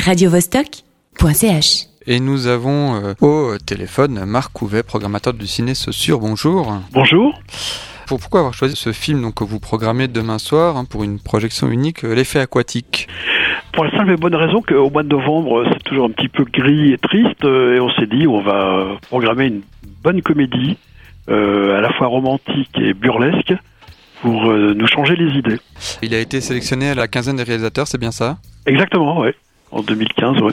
radiovostok.ch. Et nous avons euh, au téléphone Marc Couvet, programmateur du ciné Saussure. Bonjour. Bonjour. Pour- Pourquoi avoir choisi ce film donc, que vous programmez demain soir hein, pour une projection unique, euh, L'effet aquatique? Pour la simple et bonne raison qu'au mois de novembre, c'est toujours un petit peu gris et triste, euh, et on s'est dit on va programmer une bonne comédie, euh, à la fois romantique et burlesque, pour euh, nous changer les idées. Il a été sélectionné à la quinzaine des réalisateurs, c'est bien ça? Exactement, ouais. En 2015, ouais.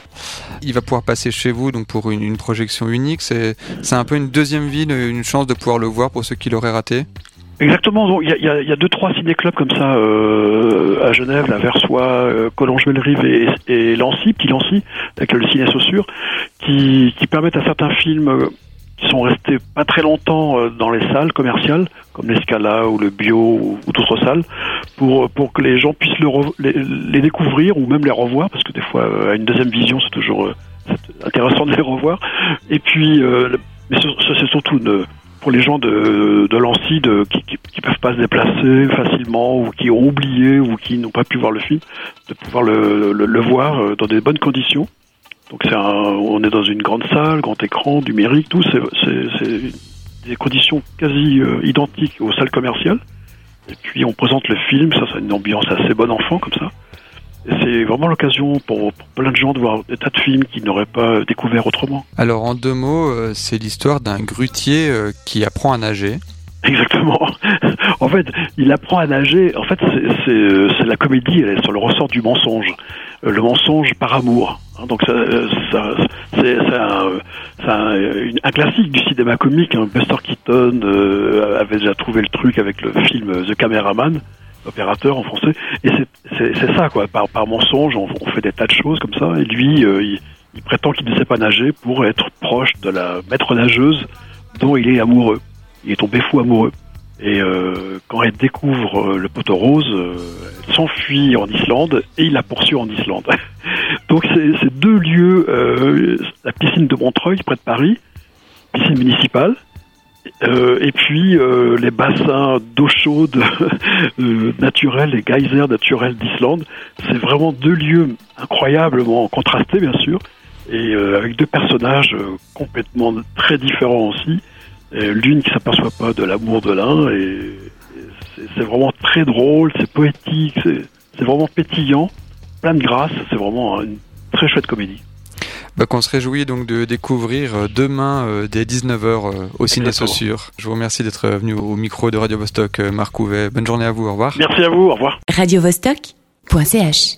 Il va pouvoir passer chez vous donc pour une, une projection unique. C'est un peu une deuxième vie, une chance de pouvoir le voir pour ceux qui l'auraient raté. Exactement. Il y a, il y a- il y a deux, trois ciné-clubs comme ça euh, à Genève, la Versoix, euh, Collonges-Bellerive et, et Lancy, petit Lancy, avec le ciné Saussure, qui, qui permettent à certains films euh, qui sont restés pas très longtemps euh, dans les salles commerciales, comme l'Escala ou le Bio ou, d'autres salles, pour, pour que les gens puissent le les, les découvrir ou même les revoir, parce que des fois, euh, à une deuxième vision, c'est toujours euh, intéressant de les revoir. Et puis, euh, mais ce- ce- c'est surtout une, pour les gens de, de Lancy de, qui, qui peuvent pas se déplacer facilement ou qui ont oublié ou qui n'ont pas pu voir le film, de pouvoir le, le, le voir euh, dans des bonnes conditions. Donc c'est un, on est dans une grande salle, grand écran, numérique, tout, c'est, des conditions quasi euh, identiques aux salles commerciales. Et puis on présente le film, ça c'est une ambiance assez bon enfant comme ça. C'est vraiment l'occasion pour, pour plein de gens de voir des tas de films qu'ils n'auraient pas découvert autrement. Alors en deux mots, euh, c'est l'histoire d'un grutier euh, qui apprend à nager. Exactement. En fait, il apprend à nager. En fait, c'est- la comédie, elle est sur le ressort du mensonge. Le mensonge par amour. Hein, Donc, ça, euh, ça- c'est un, un, classique du cinéma comique. hein. Buster Keaton euh, avait déjà trouvé le truc avec le film The Cameraman, opérateur en français. Et c'est ça, quoi. Par, par mensonge, on, on fait des tas de choses comme ça. Et lui, euh, il, il prétend qu'il ne sait pas nager pour être proche de la maître nageuse dont il est amoureux. Il est tombé fou amoureux. Et euh, quand elle découvre euh, le poteau rose, euh, elle s'enfuit en Islande et il la poursuit en Islande. Donc c'est deux lieux, euh, la piscine de Montreuil, près de Paris, piscine municipale, euh, et puis euh, les bassins d'eau chaude euh, naturels, les geysers naturels d'Islande. C'est vraiment deux lieux incroyablement contrastés, bien sûr, et avec deux personnages complètement très différents aussi. L'une qui s'aperçoit pas de l'amour de l'un, et, c'est- vraiment très drôle, c'est poétique, c'est vraiment pétillant, plein de grâce, c'est vraiment une très chouette comédie. Bah, qu'on se réjouit donc de découvrir euh, demain euh, dès 19h au ciné. Saussure. Je vous remercie d'être venu au micro de Radio Vostok, euh, Marc Couvet. Bonne journée à vous, au revoir. Merci à vous, au revoir. radiovostok.ch.